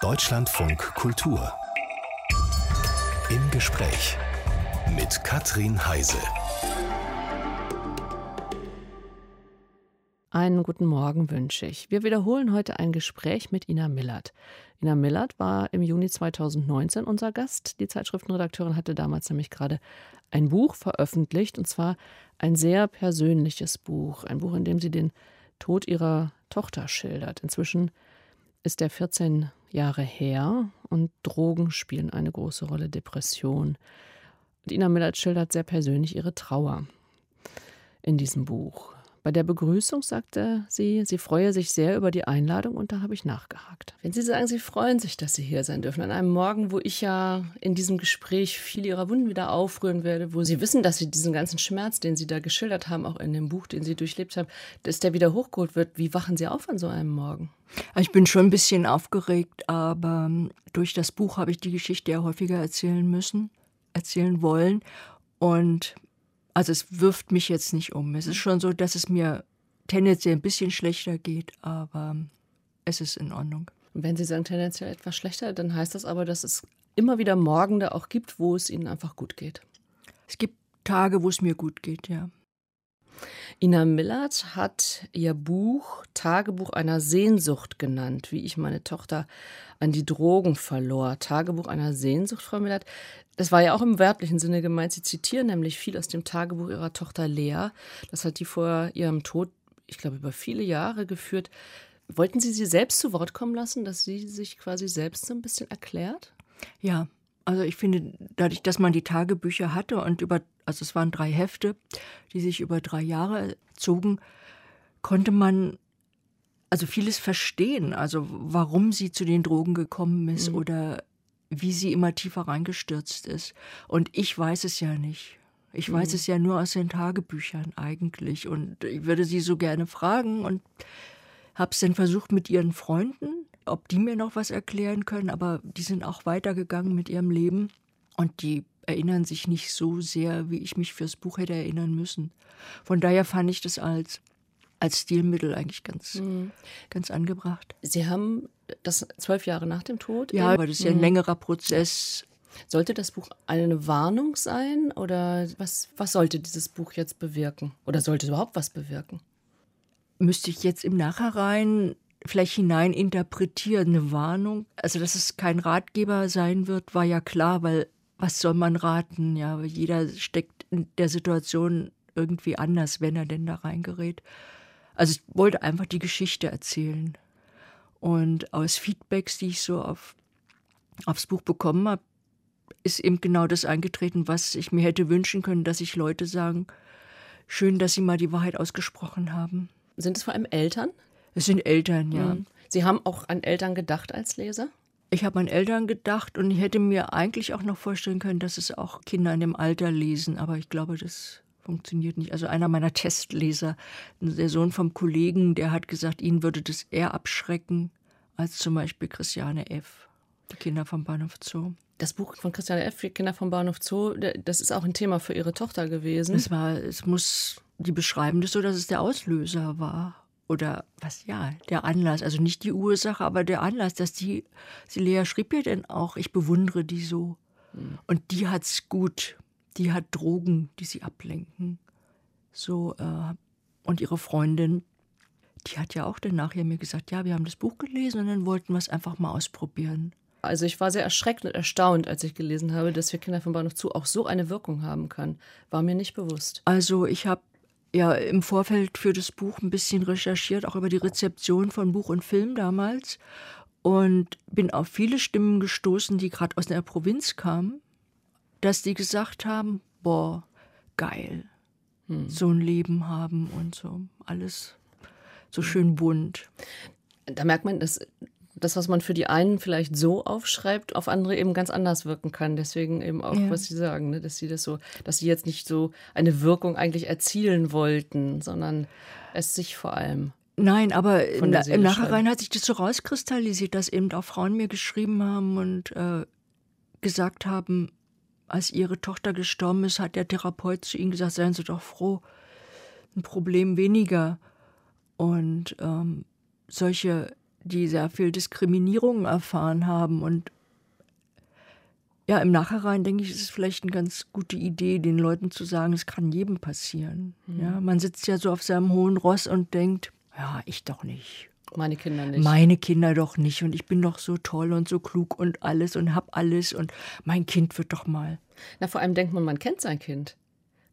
Deutschlandfunk Kultur. Im Gespräch mit Katrin Heise. Einen guten Morgen wünsche ich. Wir wiederholen heute ein Gespräch mit Ina Millert. Ina Millert war im Juni 2019 unser Gast. Die Zeitschriftenredakteurin hatte damals nämlich gerade ein Buch veröffentlicht, und zwar ein sehr persönliches Buch. Ein Buch, in dem sie den Tod ihrer Tochter schildert. Inzwischen ist er 14 Jahre her und Drogen spielen eine große Rolle, Depression. Und Ina Millert schildert sehr persönlich ihre Trauer in diesem Buch. Bei der Begrüßung sagte sie, sie freue sich sehr über die Einladung und da habe ich nachgehakt. Wenn Sie sagen, Sie freuen sich, dass Sie hier sein dürfen, an einem Morgen, wo ich ja in diesem Gespräch viele Ihrer Wunden wieder aufrühren werde, wo Sie wissen, dass Sie diesen ganzen Schmerz, den Sie da geschildert haben, auch in dem Buch, den Sie durchlebt haben, dass der wieder hochgeholt wird. Wie wachen Sie auf an so einem Morgen? Ich bin schon ein bisschen aufgeregt, aber durch das Buch habe ich die Geschichte ja häufiger erzählen müssen, erzählen wollen. Und also es wirft mich jetzt nicht um. Es ist schon so, dass es mir tendenziell ein bisschen schlechter geht, aber es ist in Ordnung. wenn Sie sagen tendenziell etwas schlechter, dann heißt das aber, dass es immer wieder Morgende auch gibt, wo es Ihnen einfach gut geht. Es gibt Tage, wo es mir gut geht, ja. Ina Millert hat ihr Buch Tagebuch einer Sehnsucht genannt, wie ich meine Tochter an die Drogen verlor. Tagebuch einer Sehnsucht, Frau Millert. Das war ja auch im wörtlichen Sinne gemeint. Sie zitieren nämlich viel aus dem Tagebuch ihrer Tochter Lea. Das hat die vor ihrem Tod, ich glaube, über viele Jahre geführt. Wollten Sie sie selbst zu Wort kommen lassen, dass sie sich quasi selbst so ein bisschen erklärt? Ja, also ich finde, dadurch, dass man die Tagebücher hatte und über, also es waren drei Hefte, die sich über drei Jahre zogen, konnte man also vieles verstehen, also warum sie zu den Drogen gekommen ist mhm. oder wie sie immer tiefer reingestürzt ist. Und ich weiß es ja nicht. Ich weiß mhm. es ja nur aus den Tagebüchern eigentlich. Und ich würde sie so gerne fragen und habe es dann versucht mit ihren Freunden, ob die mir noch was erklären können. Aber die sind auch weitergegangen mit ihrem Leben und die erinnern sich nicht so sehr, wie ich mich fürs Buch hätte erinnern müssen. Von daher fand ich das als als Stilmittel eigentlich ganz, mhm. ganz angebracht. Sie haben das zwölf Jahre nach dem Tod? Ja, aber das ist ja ein mhm. längerer Prozess. Sollte das Buch eine Warnung sein oder was, was sollte dieses Buch jetzt bewirken? Oder sollte es überhaupt was bewirken? Müsste ich jetzt im Nachhinein vielleicht hinein interpretieren, eine Warnung? Also, dass es kein Ratgeber sein wird, war ja klar, weil was soll man raten? Ja, jeder steckt in der Situation irgendwie anders, wenn er denn da reingerät. Also ich wollte einfach die Geschichte erzählen. Und aus Feedbacks, die ich so auf, aufs Buch bekommen habe, ist eben genau das eingetreten, was ich mir hätte wünschen können, dass sich Leute sagen, schön, dass sie mal die Wahrheit ausgesprochen haben. Sind es vor allem Eltern? Es sind Eltern, ja. Mhm. Sie haben auch an Eltern gedacht als Leser? Ich habe an Eltern gedacht und ich hätte mir eigentlich auch noch vorstellen können, dass es auch Kinder in dem Alter lesen, aber ich glaube, das funktioniert nicht. Also einer meiner Testleser, der Sohn vom Kollegen, der hat gesagt, ihn würde das eher abschrecken als zum Beispiel Christiane F., die Kinder vom Bahnhof Zoo. Das Buch von Christiane F., die Kinder vom Bahnhof Zoo, das ist auch ein Thema für ihre Tochter gewesen. Es war, es muss, die beschreiben das so, dass es der Auslöser war oder was ja, der Anlass, also nicht die Ursache, aber der Anlass, dass die, sie Lea schrieb ja dann auch, ich bewundere die so. Hm. Und die hat's gut die hat Drogen, die sie ablenken. So, äh, und ihre Freundin, die hat ja auch dann nachher mir gesagt, ja, wir haben das Buch gelesen und dann wollten wir es einfach mal ausprobieren. Also ich war sehr erschreckt und erstaunt, als ich gelesen habe, dass für Kinder vom Bahnhof zu auch so eine Wirkung haben kann. War mir nicht bewusst. Also ich habe ja im Vorfeld für das Buch ein bisschen recherchiert, auch über die Rezeption von Buch und Film damals und bin auf viele Stimmen gestoßen, die gerade aus der Provinz kamen dass die gesagt haben, boah, geil, hm. so ein Leben haben und so alles so schön bunt. Da merkt man, dass das, was man für die einen vielleicht so aufschreibt, auf andere eben ganz anders wirken kann. Deswegen eben auch, ja. was Sie sagen, ne? dass sie das so, dass sie jetzt nicht so eine Wirkung eigentlich erzielen wollten, sondern es sich vor allem. Nein, aber im Nachhinein hat sich das so rauskristallisiert, dass eben auch Frauen mir geschrieben haben und äh, gesagt haben, als ihre Tochter gestorben ist, hat der Therapeut zu ihnen gesagt, seien Sie doch froh, ein Problem weniger. Und ähm, solche die sehr viel Diskriminierung erfahren haben. Und ja, im Nachhinein denke ich, ist es vielleicht eine ganz gute Idee, den Leuten zu sagen, es kann jedem passieren. Mhm. Ja, man sitzt ja so auf seinem hohen Ross und denkt, ja, ich doch nicht. Meine Kinder nicht. Meine Kinder doch nicht. Und ich bin doch so toll und so klug und alles und hab alles. Und mein Kind wird doch mal. Na, vor allem denkt man, man kennt sein Kind.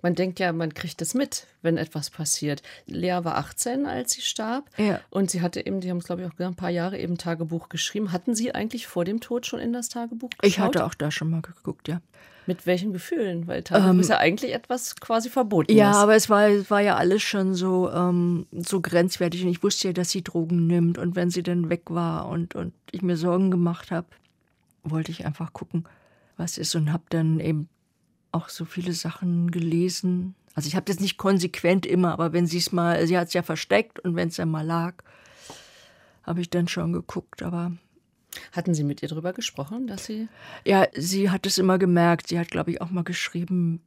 Man denkt ja, man kriegt es mit, wenn etwas passiert. Lea war 18, als sie starb. Ja. Und sie hatte eben, die haben es glaube ich auch ein paar Jahre eben Tagebuch geschrieben. Hatten Sie eigentlich vor dem Tod schon in das Tagebuch geschaut? Ich hatte auch da schon mal geguckt, ja. Mit welchen Gefühlen? Weil Tagebuch ähm, ist ja eigentlich etwas quasi verboten. Ja, aber es war, es war ja alles schon so, ähm, so grenzwertig. Und ich wusste ja, dass sie Drogen nimmt. Und wenn sie dann weg war und, und ich mir Sorgen gemacht habe, wollte ich einfach gucken, was ist. Und habe dann eben auch so viele Sachen gelesen. Also ich habe das nicht konsequent immer, aber wenn sie es mal, sie hat es ja versteckt und wenn es dann mal lag, habe ich dann schon geguckt. Aber hatten Sie mit ihr darüber gesprochen, dass sie? Ja, sie hat es immer gemerkt. Sie hat, glaube ich, auch mal geschrieben.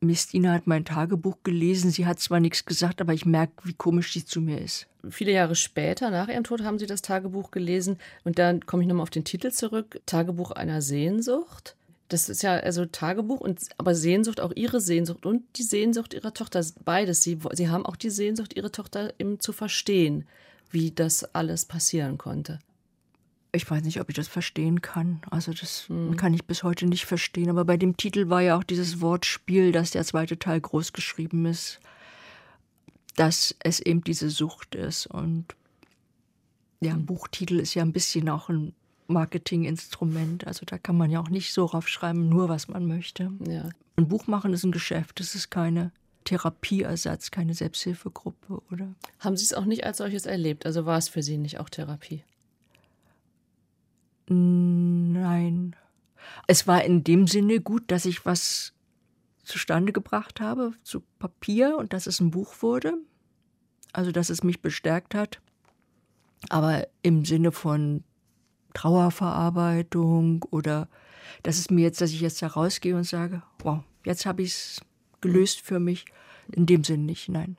Mistina hat mein Tagebuch gelesen. Sie hat zwar nichts gesagt, aber ich merke, wie komisch sie zu mir ist. Viele Jahre später, nach ihrem Tod, haben Sie das Tagebuch gelesen. Und dann komme ich nochmal auf den Titel zurück: Tagebuch einer Sehnsucht. Das ist ja also Tagebuch und aber Sehnsucht, auch ihre Sehnsucht und die Sehnsucht ihrer Tochter, beides. Sie, sie haben auch die Sehnsucht, ihre Tochter eben zu verstehen, wie das alles passieren konnte. Ich weiß nicht, ob ich das verstehen kann. Also das hm. kann ich bis heute nicht verstehen. Aber bei dem Titel war ja auch dieses Wortspiel, dass der zweite Teil groß geschrieben ist, dass es eben diese Sucht ist. Und ja, ein Buchtitel ist ja ein bisschen auch ein Marketinginstrument. Also da kann man ja auch nicht so raufschreiben, nur was man möchte. Ja. Ein Buch machen ist ein Geschäft, das ist keine Therapieersatz, keine Selbsthilfegruppe, oder? Haben Sie es auch nicht als solches erlebt? Also war es für Sie nicht auch Therapie? Nein. Es war in dem Sinne gut, dass ich was zustande gebracht habe zu Papier und dass es ein Buch wurde. Also dass es mich bestärkt hat. Aber im Sinne von Trauerverarbeitung oder dass es mir jetzt, dass ich jetzt da rausgehe und sage, wow, jetzt habe ich es gelöst für mich. In dem Sinn nicht, nein.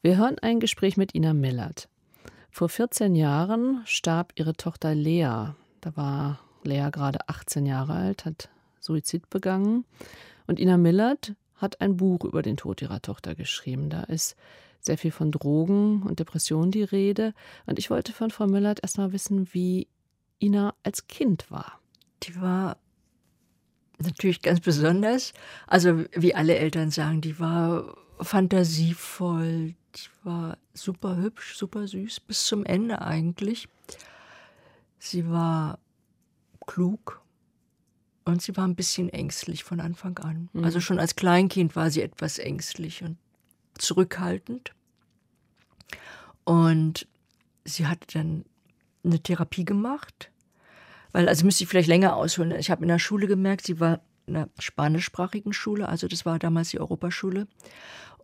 Wir hören ein Gespräch mit Ina Millert. Vor 14 Jahren starb ihre Tochter Lea. Da war Lea gerade 18 Jahre alt, hat Suizid begangen. Und Ina Millert hat ein Buch über den Tod ihrer Tochter geschrieben. Da ist sehr viel von Drogen und Depressionen die Rede. Und ich wollte von Frau Millert erstmal wissen, wie Ina als Kind war? Die war natürlich ganz besonders. Also wie alle Eltern sagen, die war fantasievoll, die war super hübsch, super süß, bis zum Ende eigentlich. Sie war klug und sie war ein bisschen ängstlich von Anfang an. Mhm. Also schon als Kleinkind war sie etwas ängstlich und zurückhaltend. Und sie hatte dann eine Therapie gemacht, weil, also müsste ich vielleicht länger ausholen. Ich habe in der Schule gemerkt, sie war in einer spanischsprachigen Schule, also das war damals die Europaschule.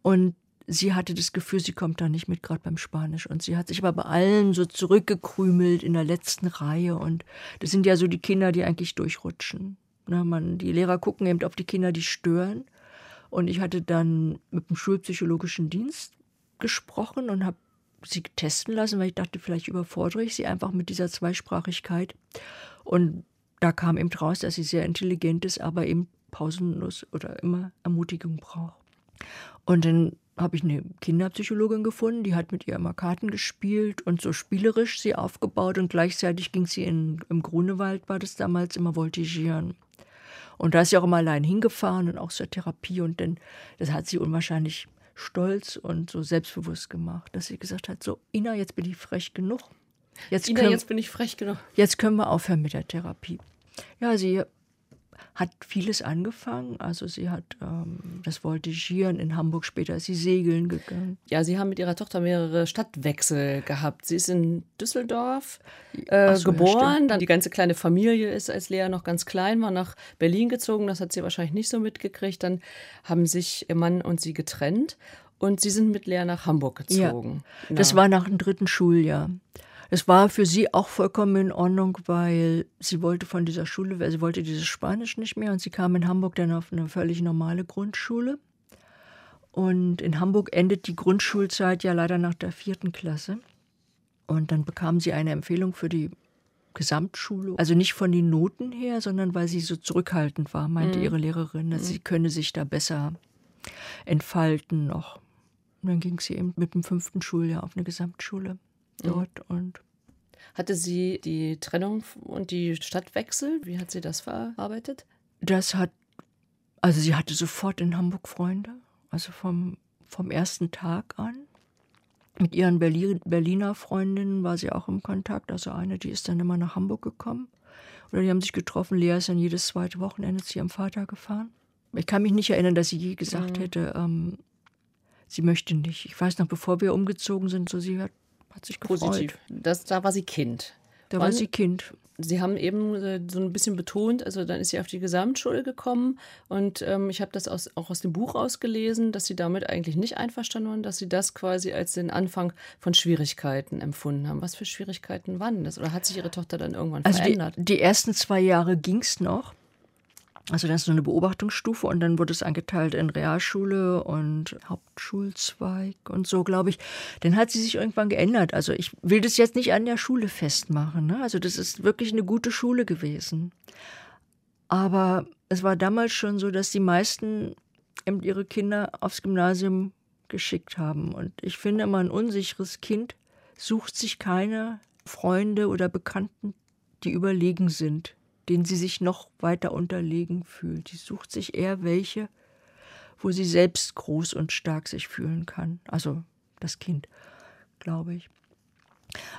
Und sie hatte das Gefühl, sie kommt da nicht mit, gerade beim Spanisch. Und sie hat sich aber bei allen so zurückgekrümelt in der letzten Reihe. Und das sind ja so die Kinder, die eigentlich durchrutschen. Na, ne, man, die Lehrer gucken eben auf die Kinder, die stören. Und ich hatte dann mit dem schulpsychologischen Dienst gesprochen und habe sie testen lassen, weil ich dachte, vielleicht überfordere ich sie einfach mit dieser Zweisprachigkeit. Und da kam eben raus, dass sie sehr intelligent ist, aber eben pausenlos oder immer Ermutigung braucht. Und dann habe ich eine Kinderpsychologin gefunden, die hat mit ihr immer Karten gespielt und so spielerisch sie aufgebaut und gleichzeitig ging sie in, im Grunewald, war das damals, immer voltigieren. Und da ist sie auch immer allein hingefahren und auch zur Therapie und dann, das hat sie unwahrscheinlich stolz und so selbstbewusst gemacht, dass sie gesagt hat, so Ina, jetzt bin ich frech genug. Jetzt, Ina, können, jetzt bin ich frech genug. Jetzt können wir aufhören mit der Therapie. Ja, sie hat vieles angefangen. Also sie hat ähm, das Voltigieren in Hamburg, später ist sie segeln gegangen. Ja, Sie haben mit Ihrer Tochter mehrere Stadtwechsel gehabt. Sie ist in Düsseldorf äh, so, geboren, ja, dann die ganze kleine Familie ist, als Lea noch ganz klein war, nach Berlin gezogen. Das hat sie wahrscheinlich nicht so mitgekriegt. Dann haben sich ihr Mann und sie getrennt und sie sind mit Lea nach Hamburg gezogen. Ja, das war nach dem dritten Schuljahr. Es war für sie auch vollkommen in Ordnung, weil sie wollte von dieser Schule, weil sie wollte dieses Spanisch nicht mehr und sie kam in Hamburg dann auf eine völlig normale Grundschule. Und in Hamburg endet die Grundschulzeit ja leider nach der vierten Klasse. Und dann bekam sie eine Empfehlung für die Gesamtschule. Also nicht von den Noten her, sondern weil sie so zurückhaltend war, meinte mhm. ihre Lehrerin, dass mhm. sie könne sich da besser entfalten noch. Und dann ging sie eben mit dem fünften Schuljahr auf eine Gesamtschule. Dort mhm. und hatte sie die Trennung und die Stadtwechsel, wie hat sie das verarbeitet? Das hat, also sie hatte sofort in Hamburg Freunde, also vom, vom ersten Tag an. Mit ihren Berliner Freundinnen war sie auch im Kontakt. Also eine, die ist dann immer nach Hamburg gekommen. Oder die haben sich getroffen. Lea ist dann jedes zweite Wochenende zu ihrem Vater gefahren. Ich kann mich nicht erinnern, dass sie je gesagt mhm. hätte, ähm, sie möchte nicht. Ich weiß noch, bevor wir umgezogen sind, so sie hat, hat sich gefreut. Positiv. Das, da war sie Kind. Da war sie Kind. Sie haben eben äh, so ein bisschen betont, also dann ist sie auf die Gesamtschule gekommen und ähm, ich habe das aus, auch aus dem Buch ausgelesen, dass sie damit eigentlich nicht einverstanden waren, dass sie das quasi als den Anfang von Schwierigkeiten empfunden haben. Was für Schwierigkeiten waren das? Oder hat sich ihre Tochter dann irgendwann also verändert? Die, die ersten zwei Jahre ging es noch. Also das ist so eine Beobachtungsstufe und dann wurde es eingeteilt in Realschule und Hauptschulzweig und so, glaube ich. Dann hat sie sich irgendwann geändert. Also ich will das jetzt nicht an der Schule festmachen. Ne? Also das ist wirklich eine gute Schule gewesen. Aber es war damals schon so, dass die meisten eben ihre Kinder aufs Gymnasium geschickt haben. Und ich finde immer, ein unsicheres Kind sucht sich keine Freunde oder Bekannten, die überlegen sind denen sie sich noch weiter unterlegen fühlt. Sie sucht sich eher welche, wo sie selbst groß und stark sich fühlen kann. Also das Kind, glaube ich.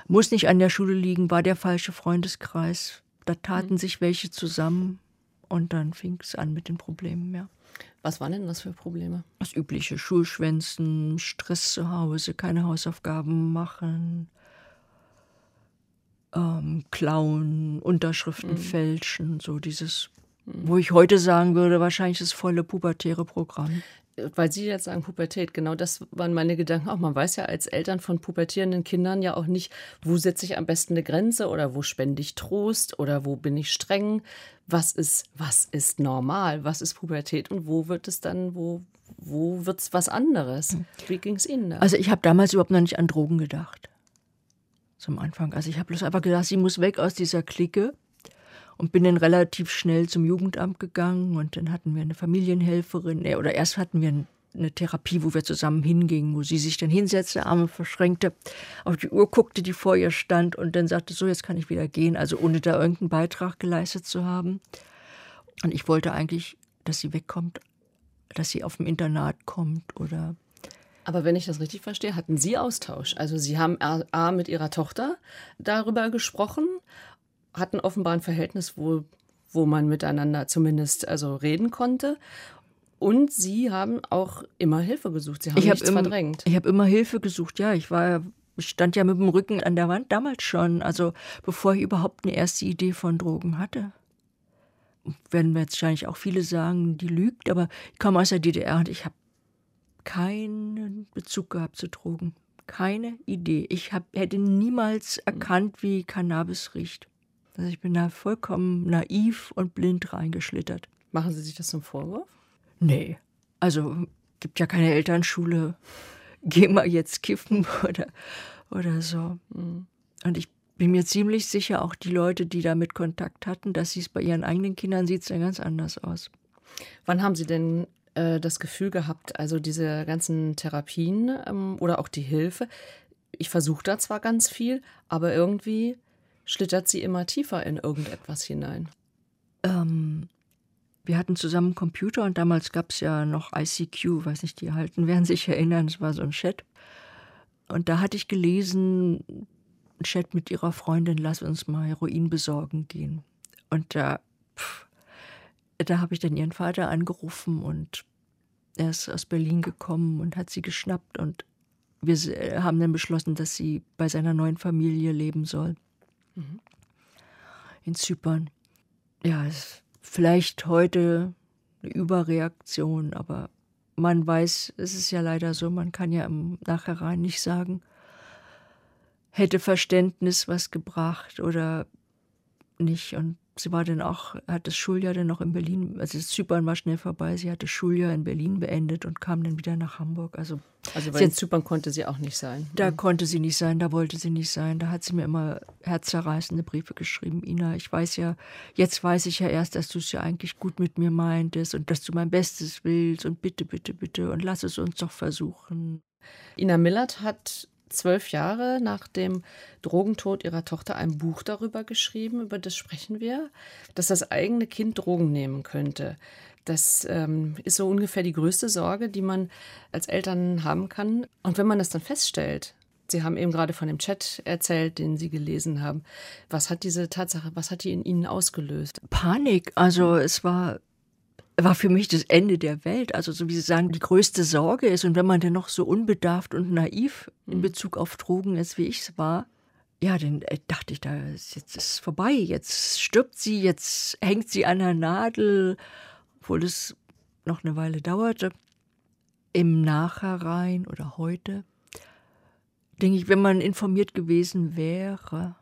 Muss nicht an der Schule liegen, war der falsche Freundeskreis. Da taten mhm. sich welche zusammen und dann fing es an mit den Problemen, ja. Was waren denn das für Probleme? Das übliche Schulschwänzen, Stress zu Hause, keine Hausaufgaben machen, ähm, klauen, Unterschriften mhm. fälschen, so dieses, mhm. wo ich heute sagen würde, wahrscheinlich das volle pubertäre Programm. Weil Sie jetzt sagen Pubertät, genau das waren meine Gedanken auch. Man weiß ja als Eltern von pubertierenden Kindern ja auch nicht, wo setze ich am besten eine Grenze oder wo spende ich Trost oder wo bin ich streng. Was ist, was ist normal? Was ist Pubertät und wo wird es dann, wo, wo wird es was anderes? Hm. Wie ging es Ihnen da? Also ich habe damals überhaupt noch nicht an Drogen gedacht zum Anfang. Also ich habe bloß einfach gedacht, sie muss weg aus dieser Clique und bin dann relativ schnell zum Jugendamt gegangen und dann hatten wir eine Familienhelferin oder erst hatten wir eine Therapie, wo wir zusammen hingingen, wo sie sich dann hinsetzte, Arme verschränkte, auf die Uhr guckte, die vor ihr stand und dann sagte, so jetzt kann ich wieder gehen, also ohne da irgendeinen Beitrag geleistet zu haben. Und ich wollte eigentlich, dass sie wegkommt, dass sie auf dem Internat kommt oder aber wenn ich das richtig verstehe, hatten Sie Austausch. Also Sie haben A mit Ihrer Tochter darüber gesprochen, hatten offenbar ein Verhältnis, wo, wo man miteinander zumindest also reden konnte. Und Sie haben auch immer Hilfe gesucht. Sie haben ich nichts hab im, verdrängt. Ich habe immer Hilfe gesucht, ja. Ich war ich stand ja mit dem Rücken an der Wand damals schon, also bevor ich überhaupt eine erste Idee von Drogen hatte. Werden wir jetzt wahrscheinlich auch viele sagen, die lügt, aber ich komme aus der DDR und ich habe keinen Bezug gehabt zu Drogen. Keine Idee. Ich hab, hätte niemals erkannt, wie Cannabis riecht. Also ich bin da vollkommen naiv und blind reingeschlittert. Machen Sie sich das zum Vorwurf? Nee. Also gibt ja keine Elternschule. Geh mal jetzt kiffen oder, oder so. Mhm. Und ich bin mir ziemlich sicher, auch die Leute, die damit Kontakt hatten, dass sie es bei ihren eigenen Kindern sieht es ja ganz anders aus. Wann haben Sie denn äh, das Gefühl gehabt, also diese ganzen Therapien ähm, oder auch die Hilfe, ich versuche da zwar ganz viel, aber irgendwie schlittert sie immer tiefer in irgendetwas hinein. Ähm, wir hatten zusammen Computer und damals gab es ja noch ICQ, weiß nicht, die Alten werden sich erinnern, es war so ein Chat. Und da hatte ich gelesen, ein Chat mit ihrer Freundin, lass uns mal Heroin besorgen gehen. Und da, pff, da habe ich dann ihren Vater angerufen und er ist aus Berlin gekommen und hat sie geschnappt und wir haben dann beschlossen, dass sie bei seiner neuen Familie leben soll. Mhm. In Zypern. Ja, ist vielleicht heute eine Überreaktion, aber man weiß, es ist ja leider so, man kann ja im Nachhinein nicht sagen, hätte Verständnis was gebracht oder nicht. Und sie war dann auch, hat das Schuljahr dann noch in Berlin, also das Zypern war schnell vorbei, sie hat das Schuljahr in Berlin beendet und kam dann wieder nach Hamburg. Also, also weil in Zypern konnte sie auch nicht sein. Da mhm. konnte sie nicht sein, da wollte sie nicht sein. Da hat sie mir immer herzzerreißende Briefe geschrieben. Ina, ich weiß ja, jetzt weiß ich ja erst, dass du es ja eigentlich gut mit mir meintest und dass du mein Bestes willst und bitte, bitte, bitte und lass es uns doch versuchen. Ina Millert hat zwölf Jahre nach dem Drogentod ihrer Tochter ein Buch darüber geschrieben, über das sprechen wir, dass das eigene Kind Drogen nehmen könnte. Das ähm, ist so ungefähr die größte Sorge, die man als Eltern haben kann. Und wenn man das dann feststellt, Sie haben eben gerade von dem Chat erzählt, den Sie gelesen haben. Was hat diese Tatsache, was hat die in Ihnen ausgelöst? Panik. Also es war war für mich das Ende der Welt. Also so wie Sie sagen, die größte Sorge ist. Und wenn man dann noch so unbedarft und naiv in mhm. Bezug auf Drogen ist, wie ich es war, ja, dann äh, dachte ich, da ist jetzt ist vorbei. Jetzt stirbt sie, jetzt hängt sie an der Nadel, obwohl es noch eine Weile dauerte. Im Nachhinein oder heute denke ich, wenn man informiert gewesen wäre.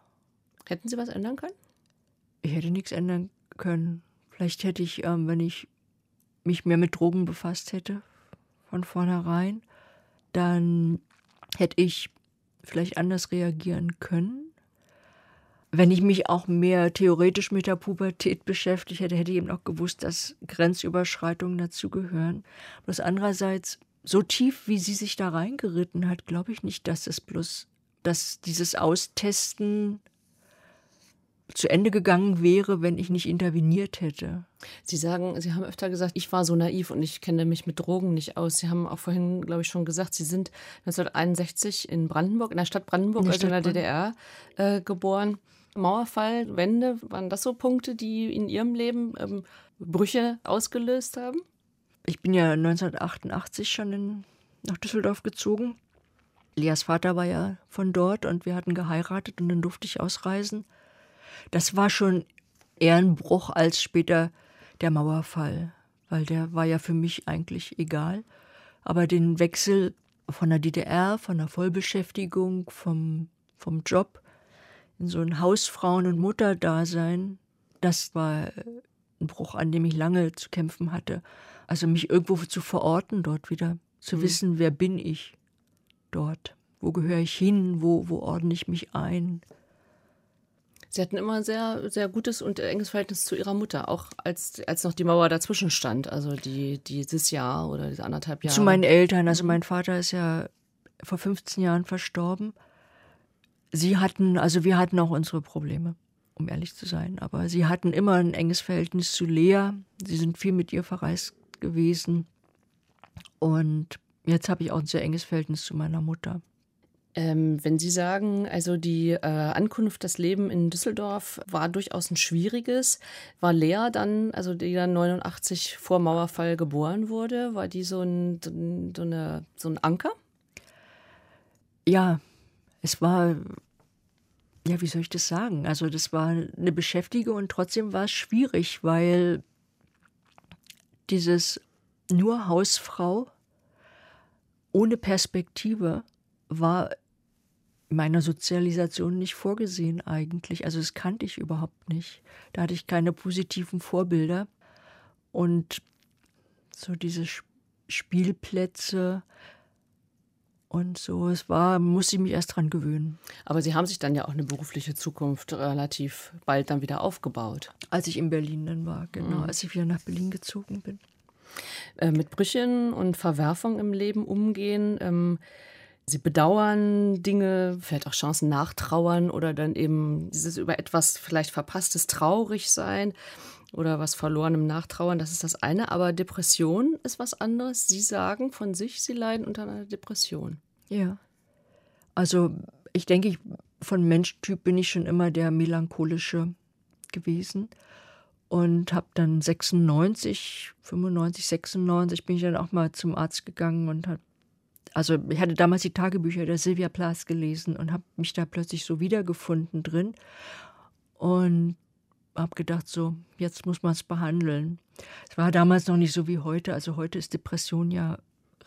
Hätten Sie was ändern können? Ich hätte nichts ändern können. Vielleicht hätte ich, ähm, wenn ich mich mehr mit Drogen befasst hätte von vornherein, dann hätte ich vielleicht anders reagieren können. Wenn ich mich auch mehr theoretisch mit der Pubertät beschäftigt hätte, hätte ich eben auch gewusst, dass Grenzüberschreitungen dazugehören. Bloß andererseits, so tief, wie sie sich da reingeritten hat, glaube ich nicht, dass es bloß, dass dieses Austesten zu Ende gegangen wäre, wenn ich nicht interveniert hätte. Sie sagen, Sie haben öfter gesagt, ich war so naiv und ich kenne mich mit Drogen nicht aus. Sie haben auch vorhin, glaube ich, schon gesagt, Sie sind 1961 in Brandenburg, in der Stadt Brandenburg, in also in der DDR, äh, geboren. Mauerfall, Wende, waren das so Punkte, die in Ihrem Leben ähm, Brüche ausgelöst haben? Ich bin ja 1988 schon in, nach Düsseldorf gezogen. Leas Vater war ja von dort und wir hatten geheiratet und dann durfte ich ausreisen. Das war schon eher ein Bruch als später der Mauerfall, weil der war ja für mich eigentlich egal. Aber den Wechsel von der DDR, von der Vollbeschäftigung, vom, vom Job in so ein Hausfrauen- und Mutterdasein, das war ein Bruch, an dem ich lange zu kämpfen hatte. Also mich irgendwo zu verorten dort wieder, zu mhm. wissen, wer bin ich dort, wo gehöre ich hin, wo, wo ordne ich mich ein. Sie hatten immer ein sehr, sehr gutes und enges Verhältnis zu ihrer Mutter, auch als, als noch die Mauer dazwischen stand, also die, dieses Jahr oder diese anderthalb Jahre. Zu meinen Eltern, also mhm. mein Vater ist ja vor 15 Jahren verstorben. Sie hatten, also wir hatten auch unsere Probleme, um ehrlich zu sein, aber sie hatten immer ein enges Verhältnis zu Lea. Sie sind viel mit ihr verreist gewesen. Und jetzt habe ich auch ein sehr enges Verhältnis zu meiner Mutter. Ähm, wenn Sie sagen, also die äh, Ankunft, das Leben in Düsseldorf war durchaus ein schwieriges, war Lea dann, also die dann 89 vor Mauerfall geboren wurde, war die so ein, so, eine, so ein Anker? Ja, es war, ja, wie soll ich das sagen? Also das war eine Beschäftigung und trotzdem war es schwierig, weil dieses nur Hausfrau ohne Perspektive war meiner Sozialisation nicht vorgesehen eigentlich. Also das kannte ich überhaupt nicht. Da hatte ich keine positiven Vorbilder. Und so diese Spielplätze und so, es war, muss ich mich erst dran gewöhnen. Aber Sie haben sich dann ja auch eine berufliche Zukunft relativ bald dann wieder aufgebaut. Als ich in Berlin dann war, genau, mhm. als ich wieder nach Berlin gezogen bin. Äh, mit Brüchen und Verwerfung im Leben umgehen. Ähm, Sie bedauern Dinge, vielleicht auch Chancen nachtrauern oder dann eben dieses über etwas vielleicht verpasstes traurig sein oder was verlorenem nachtrauern, das ist das eine. Aber Depression ist was anderes. Sie sagen von sich, Sie leiden unter einer Depression. Ja. Also ich denke, ich, von Menschtyp bin ich schon immer der melancholische gewesen und habe dann 96, 95, 96 bin ich dann auch mal zum Arzt gegangen und habe also ich hatte damals die Tagebücher der Sylvia Plath gelesen und habe mich da plötzlich so wiedergefunden drin und habe gedacht, so, jetzt muss man es behandeln. Es war damals noch nicht so wie heute. Also heute ist Depression ja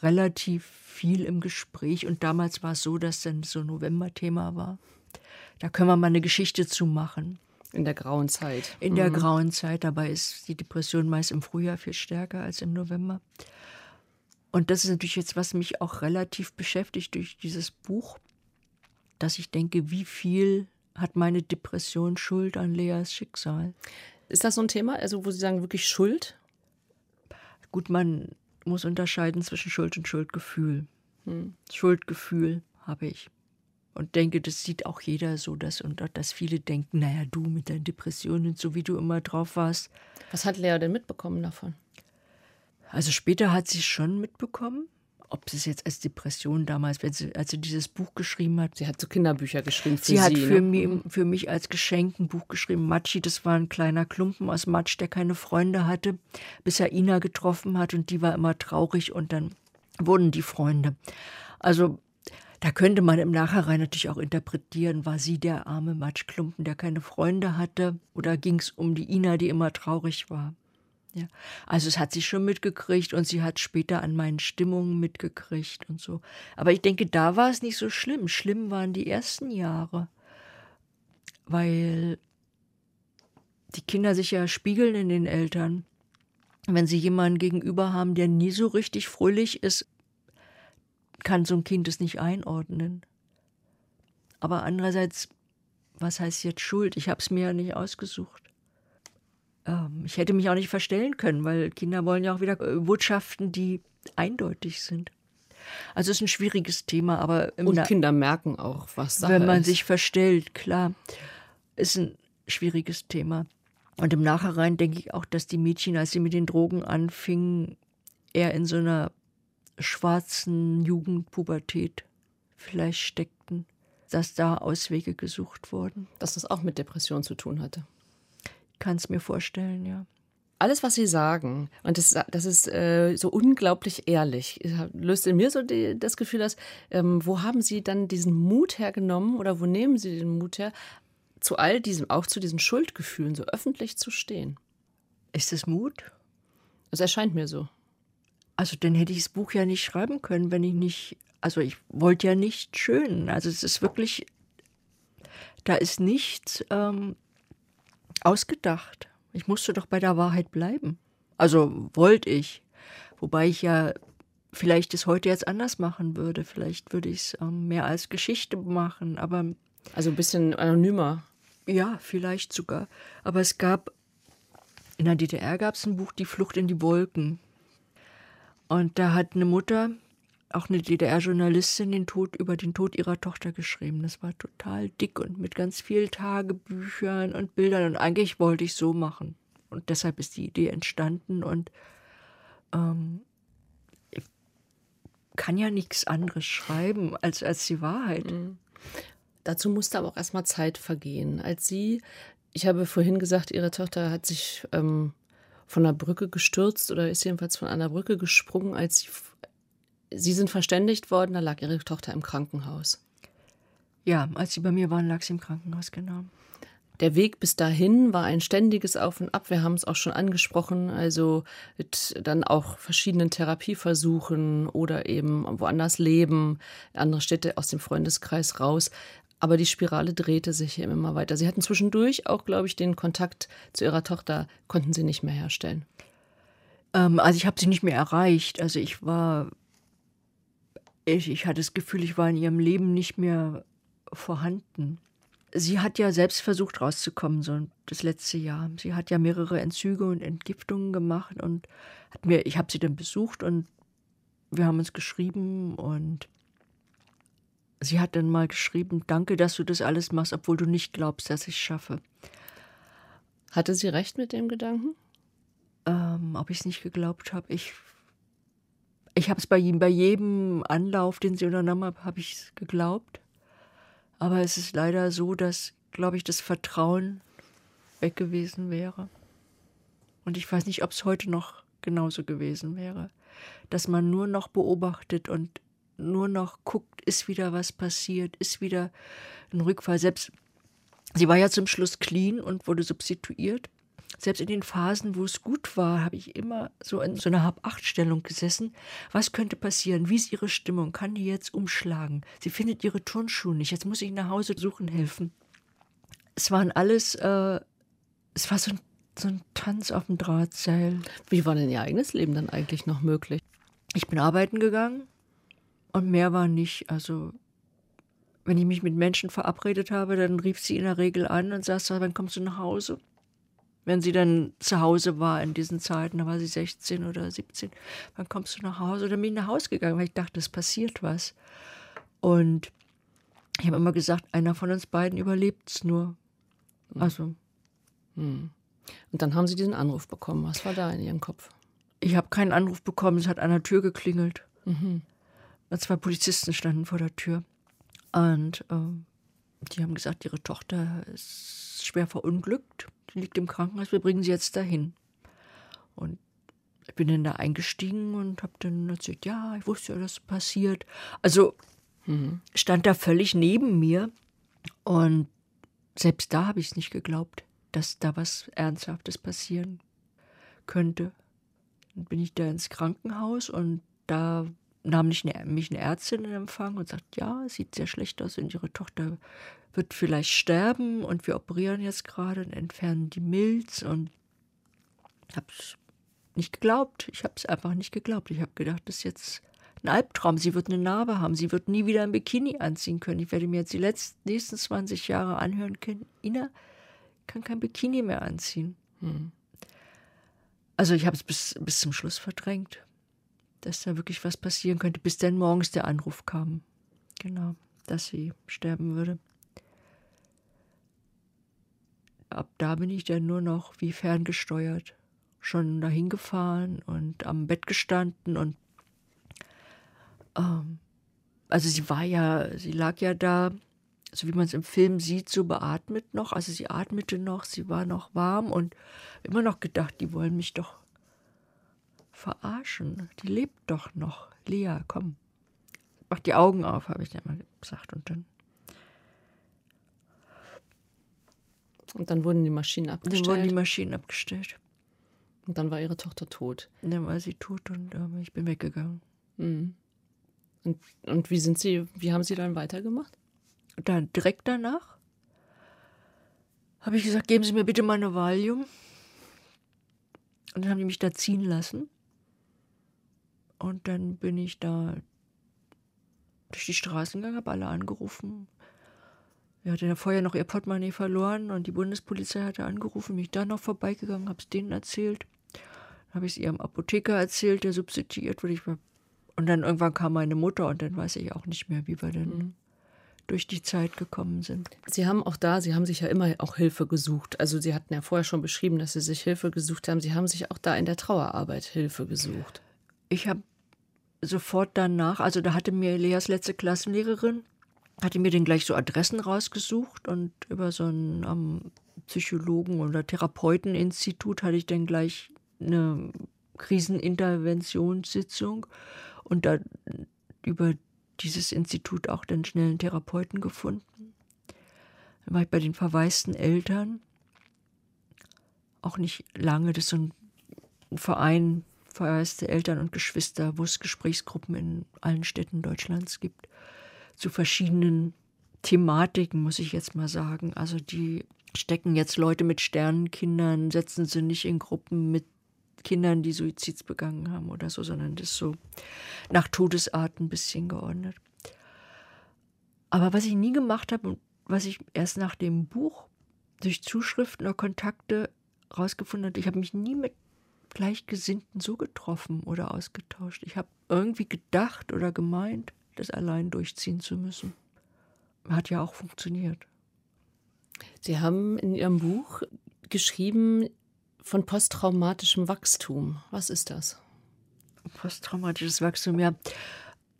relativ viel im Gespräch und damals war es so, dass dann so ein November-Thema war. Da können wir mal eine Geschichte zu machen. In der grauen Zeit. In der mhm. grauen Zeit. Dabei ist die Depression meist im Frühjahr viel stärker als im November. Und das ist natürlich jetzt, was mich auch relativ beschäftigt durch dieses Buch, dass ich denke, wie viel hat meine Depression Schuld an Leas Schicksal? Ist das so ein Thema, also wo Sie sagen, wirklich Schuld? Gut, man muss unterscheiden zwischen Schuld und Schuldgefühl. Hm. Schuldgefühl habe ich. Und denke, das sieht auch jeder so, dass, und dass viele denken, naja, du mit deinen Depressionen, so wie du immer drauf warst. Was hat Lea denn mitbekommen davon? Also später hat sie es schon mitbekommen. Ob sie es jetzt als Depression damals, wenn sie, als sie dieses Buch geschrieben hat. Sie hat so Kinderbücher geschrieben für sie. Sie hat für, ne? mich, für mich als Geschenk ein Buch geschrieben. Matschi, das war ein kleiner Klumpen aus Matsch, der keine Freunde hatte, bis er Ina getroffen hat und die war immer traurig und dann wurden die Freunde. Also da könnte man im Nachhinein natürlich auch interpretieren, war sie der arme Matschklumpen, der keine Freunde hatte, oder ging es um die Ina, die immer traurig war. Ja. Also es hat sie schon mitgekriegt und sie hat später an meinen Stimmungen mitgekriegt und so. Aber ich denke, da war es nicht so schlimm. Schlimm waren die ersten Jahre, weil die Kinder sich ja spiegeln in den Eltern. Wenn sie jemanden gegenüber haben, der nie so richtig fröhlich ist, kann so ein Kind es nicht einordnen. Aber andererseits, was heißt jetzt Schuld? Ich habe es mir ja nicht ausgesucht. Ähm, ich hätte mich auch nicht verstellen können, weil Kinder wollen ja auch wieder äh, Botschaften, die eindeutig sind. Also es ist ein schwieriges Thema, aber und Kinder merken auch, was Sache Wenn man ist. sich verstellt, klar, ist ein schwieriges Thema. Und im Nachhinein denke ich auch, dass die Mädchen, als sie mit den Drogen anfingen, eher in so einer schwarzen Jugendpubertät vielleicht steckten, dass da Auswege gesucht wurden. Dass das auch mit Depression zu tun hatte. Kann es mir vorstellen, ja. Alles, was Sie sagen, und das, das ist äh, so unglaublich ehrlich, löst in mir so die, das Gefühl aus, ähm, wo haben Sie dann diesen Mut hergenommen oder wo nehmen Sie den Mut her, zu all diesem, auch zu diesen Schuldgefühlen so öffentlich zu stehen? Ist es Mut? Es erscheint mir so. Also dann hätte ich das Buch ja nicht schreiben können, wenn ich nicht, also ich wollte ja nicht schön. Also es ist wirklich, da ist nichts ähm, ausgedacht. Ich musste doch bei der Wahrheit bleiben. Also wollte ich. Wobei ich ja vielleicht es heute jetzt anders machen würde. Vielleicht würde ich es ähm, mehr als Geschichte machen, aber. Also ein bisschen anonymer. Ja, vielleicht sogar. Aber es gab, in der DDR gab es ein Buch, Die Flucht in die Wolken. Und da hat eine Mutter, auch eine DDR-Journalistin, den Tod über den Tod ihrer Tochter geschrieben. Das war total dick und mit ganz vielen Tagebüchern und Bildern. Und eigentlich wollte ich so machen. Und deshalb ist die Idee entstanden. Und ähm, ich kann ja nichts anderes schreiben als, als die Wahrheit. Mhm. Dazu musste aber auch erstmal Zeit vergehen. Als Sie, ich habe vorhin gesagt, Ihre Tochter hat sich ähm, von der Brücke gestürzt oder ist jedenfalls von einer Brücke gesprungen, als sie, sie sind verständigt worden, da lag ihre Tochter im Krankenhaus. Ja, als sie bei mir waren, lag sie im Krankenhaus, genau. Der Weg bis dahin war ein ständiges Auf und Ab. Wir haben es auch schon angesprochen, also mit dann auch verschiedenen Therapieversuchen oder eben woanders leben, andere Städte aus dem Freundeskreis raus. Aber die Spirale drehte sich immer weiter. Sie hatten zwischendurch auch, glaube ich, den Kontakt zu ihrer Tochter, konnten sie nicht mehr herstellen. Ähm, also ich habe sie nicht mehr erreicht. Also ich war, ich, ich hatte das Gefühl, ich war in ihrem Leben nicht mehr vorhanden. Sie hat ja selbst versucht rauszukommen, so das letzte Jahr. Sie hat ja mehrere Entzüge und Entgiftungen gemacht und hat mir, ich habe sie dann besucht und wir haben uns geschrieben und Sie hat dann mal geschrieben, danke, dass du das alles machst, obwohl du nicht glaubst, dass ich es schaffe. Hatte sie recht mit dem Gedanken? Ähm, ob ich es nicht geglaubt habe, ich, ich habe es bei, bei jedem Anlauf, den sie unternommen hat, habe ich es geglaubt. Aber es ist leider so, dass, glaube ich, das Vertrauen weg gewesen wäre. Und ich weiß nicht, ob es heute noch genauso gewesen wäre. Dass man nur noch beobachtet und nur noch guckt, ist wieder was passiert, ist wieder ein Rückfall. Selbst sie war ja zum Schluss clean und wurde substituiert. Selbst in den Phasen, wo es gut war, habe ich immer so in so einer Hab-Acht-Stellung gesessen. Was könnte passieren? Wie ist ihre Stimmung? Kann die jetzt umschlagen? Sie findet ihre Turnschuhe nicht. Jetzt muss ich nach Hause suchen helfen. es waren alles, äh, es war so ein, so ein Tanz auf dem Drahtseil. Wie war denn Ihr eigenes Leben dann eigentlich noch möglich? Ich bin arbeiten gegangen und mehr war nicht. Also wenn ich mich mit Menschen verabredet habe, dann rief sie in der Regel an und sagte, wann kommst du nach Hause? Wenn sie dann zu Hause war in diesen Zeiten, da war sie 16 oder 17, wann kommst du nach Hause? Oder bin ich nach Hause gegangen, weil ich dachte, es passiert was. Und ich habe immer gesagt, einer von uns beiden überlebt es nur. Hm. Also. Hm. Und dann haben Sie diesen Anruf bekommen. Was war da in Ihrem Kopf? Ich habe keinen Anruf bekommen. Es hat an der Tür geklingelt. Mhm. Zwei Polizisten standen vor der Tür. Und äh, die haben gesagt, ihre Tochter ist schwer verunglückt. Die liegt im Krankenhaus. Wir bringen sie jetzt dahin. Und ich bin dann da eingestiegen und habe dann erzählt, ja, ich wusste ja, dass passiert. Also mhm. stand da völlig neben mir. Und selbst da habe ich es nicht geglaubt, dass da was Ernsthaftes passieren könnte. Dann bin ich da ins Krankenhaus und da nahm mich eine, mich eine Ärztin in Empfang und sagt, ja, es sieht sehr schlecht aus und ihre Tochter wird vielleicht sterben und wir operieren jetzt gerade und entfernen die Milz und ich habe es nicht geglaubt. Ich habe es einfach nicht geglaubt. Ich habe gedacht, das ist jetzt ein Albtraum. Sie wird eine Narbe haben. Sie wird nie wieder ein Bikini anziehen können. Ich werde mir jetzt die letzten, nächsten 20 Jahre anhören können. Ina kann kein Bikini mehr anziehen. Hm. Also ich habe es bis, bis zum Schluss verdrängt dass da wirklich was passieren könnte, bis dann morgens der Anruf kam. Genau, dass sie sterben würde. Ab da bin ich dann nur noch wie ferngesteuert, schon dahin gefahren und am Bett gestanden und ähm, also sie war ja, sie lag ja da, so wie man es im Film sieht, so beatmet noch. Also sie atmete noch, sie war noch warm und immer noch gedacht, die wollen mich doch verarschen. Die lebt doch noch. Lea, komm. Mach die Augen auf, habe ich dir mal gesagt. Und dann. Und dann wurden die Maschinen abgestellt. Dann wurden die Maschinen abgestellt. Und dann war ihre Tochter tot. Und dann war sie tot und äh, ich bin weggegangen. Mhm. Und, und wie sind Sie, wie haben Sie dann weitergemacht? Dann direkt danach habe ich gesagt, geben Sie mir bitte meine Valium. Und dann haben die mich da ziehen lassen. Und dann bin ich da durch die Straßen gegangen, habe alle angerufen. Wir hatten ja vorher noch ihr Portemonnaie verloren und die Bundespolizei hatte angerufen, mich da noch vorbeigegangen, habe es denen erzählt. Dann habe ich es ihrem Apotheker erzählt, der substituiert wurde. Und dann irgendwann kam meine Mutter und dann weiß ich auch nicht mehr, wie wir denn mhm. durch die Zeit gekommen sind. Sie haben auch da, Sie haben sich ja immer auch Hilfe gesucht. Also Sie hatten ja vorher schon beschrieben, dass Sie sich Hilfe gesucht haben. Sie haben sich auch da in der Trauerarbeit Hilfe gesucht ich habe sofort danach, also da hatte mir Leas letzte Klassenlehrerin, hatte mir dann gleich so Adressen rausgesucht und über so ein um, Psychologen- oder Therapeuteninstitut hatte ich dann gleich eine Kriseninterventionssitzung und da über dieses Institut auch dann schnell einen Therapeuten gefunden. Dann war ich bei den verwaisten Eltern. Auch nicht lange, das ist so ein Verein, verwaiste Eltern und Geschwister, wo es Gesprächsgruppen in allen Städten Deutschlands gibt, zu verschiedenen Thematiken, muss ich jetzt mal sagen. Also die stecken jetzt Leute mit Sternenkindern, setzen sie nicht in Gruppen mit Kindern, die Suizids begangen haben oder so, sondern das so nach Todesarten ein bisschen geordnet. Aber was ich nie gemacht habe und was ich erst nach dem Buch durch Zuschriften oder Kontakte rausgefunden habe, ich habe mich nie mit Gleichgesinnten so getroffen oder ausgetauscht. Ich habe irgendwie gedacht oder gemeint, das allein durchziehen zu müssen. Hat ja auch funktioniert. Sie haben in Ihrem Buch geschrieben von posttraumatischem Wachstum. Was ist das? Posttraumatisches Wachstum, ja.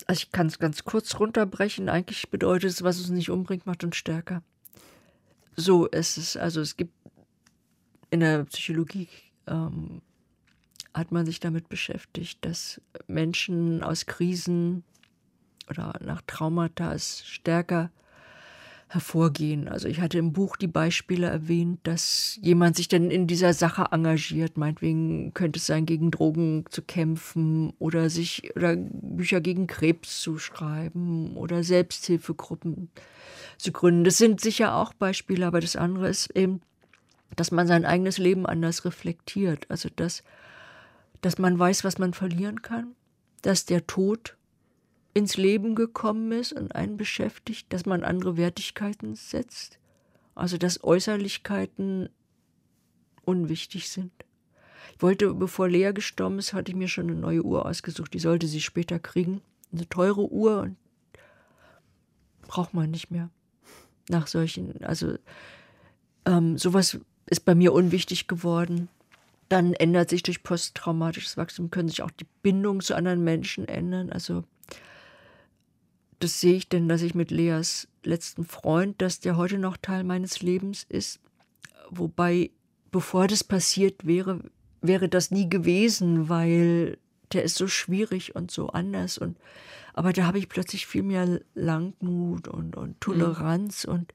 Also ich kann es ganz kurz runterbrechen. Eigentlich bedeutet es, was uns nicht umbringt, macht uns stärker. So ist es. Also es gibt in der Psychologie ähm, hat man sich damit beschäftigt, dass Menschen aus Krisen oder nach Traumata stärker hervorgehen. Also ich hatte im Buch die Beispiele erwähnt, dass jemand sich dann in dieser Sache engagiert. Meinetwegen könnte es sein, gegen Drogen zu kämpfen oder sich oder Bücher gegen Krebs zu schreiben oder Selbsthilfegruppen zu gründen. Das sind sicher auch Beispiele, aber das andere ist eben, dass man sein eigenes Leben anders reflektiert. Also dass, dass man weiß, was man verlieren kann, dass der Tod ins Leben gekommen ist und einen beschäftigt, dass man andere Wertigkeiten setzt. Also dass Äußerlichkeiten unwichtig sind. Ich wollte, bevor Lea gestorben ist, hatte ich mir schon eine neue Uhr ausgesucht. Die sollte sie später kriegen. Eine teure Uhr und braucht man nicht mehr. Nach solchen, also ähm, sowas ist bei mir unwichtig geworden. Dann ändert sich durch posttraumatisches Wachstum, können sich auch die Bindungen zu anderen Menschen ändern. Also das sehe ich denn, dass ich mit Leas letzten Freund, dass der heute noch Teil meines Lebens ist. Wobei, bevor das passiert wäre, wäre das nie gewesen, weil der ist so schwierig und so anders. Und, aber da habe ich plötzlich viel mehr Langmut und, und Toleranz mhm. und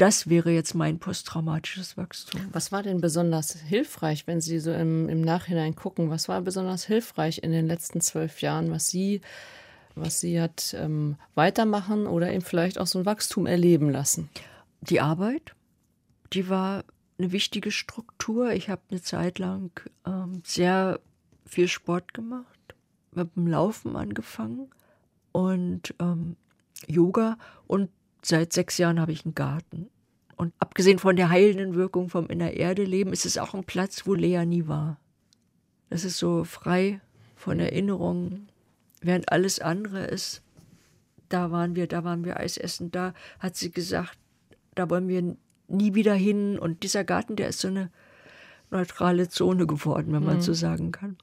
das wäre jetzt mein posttraumatisches Wachstum. Was war denn besonders hilfreich, wenn Sie so im, im Nachhinein gucken? Was war besonders hilfreich in den letzten zwölf Jahren, was Sie was sie hat ähm, weitermachen oder eben vielleicht auch so ein Wachstum erleben lassen? Die Arbeit, die war eine wichtige Struktur. Ich habe eine Zeit lang ähm, sehr viel Sport gemacht, mit dem Laufen angefangen und ähm, Yoga und seit sechs Jahren habe ich einen Garten. Und abgesehen von der heilenden Wirkung vom in der Erde leben, ist es auch ein Platz, wo Lea nie war. Das ist so frei von Erinnerungen, Während alles andere ist, da waren wir, da waren wir Eis essen, da hat sie gesagt, da wollen wir nie wieder hin. Und dieser Garten, der ist so eine neutrale Zone geworden, wenn man mhm. so sagen kann.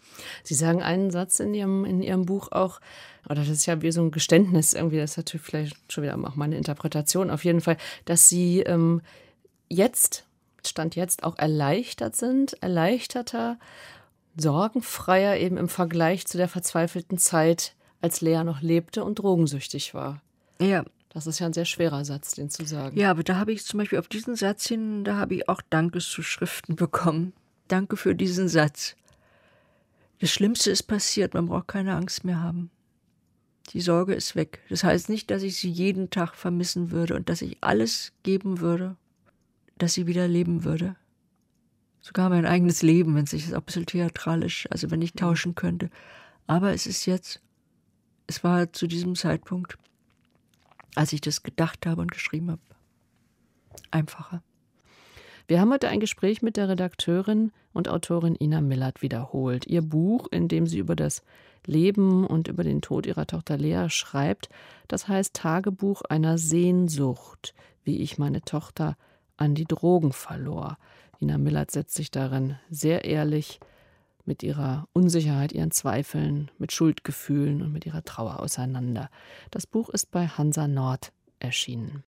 Sie sagen einen Satz in Ihrem, in Ihrem Buch auch, oder das ist ja wie so ein Geständnis irgendwie, das ist natürlich vielleicht schon wieder auch meine Interpretation, auf jeden Fall, dass Sie ähm, jetzt, Stand jetzt, auch erleichtert sind, erleichterter sorgenfreier eben im Vergleich zu der verzweifelten Zeit, als Lea noch lebte und drogensüchtig war. Ja. Das ist ja ein sehr schwerer Satz, den zu sagen. Ja, aber da habe ich zum Beispiel auf diesen Satz hin, da habe ich auch Dankeszuschriften bekommen. Danke für diesen Satz. Das Schlimmste ist passiert, man braucht keine Angst mehr haben. Die Sorge ist weg. Das heißt nicht, dass ich sie jeden Tag vermissen würde und dass ich alles geben würde, dass sie wieder leben würde sogar mein eigenes Leben, wenn es sich auch ein bisschen theatralisch, also wenn ich mhm. tauschen könnte. Aber es ist jetzt, es war zu diesem Zeitpunkt, als ich das gedacht habe und geschrieben habe, einfacher. Wir haben heute ein Gespräch mit der Redakteurin und Autorin Ina Millert wiederholt. Ihr Buch, in dem sie über das Leben und über den Tod ihrer Tochter Lea schreibt, das heißt Tagebuch einer Sehnsucht, wie ich meine Tochter an die Drogen verlor. Ina Millert setzt sich darin sehr ehrlich mit ihrer Unsicherheit, ihren Zweifeln, mit Schuldgefühlen und mit ihrer Trauer auseinander. Das Buch ist bei Hansa Nord erschienen.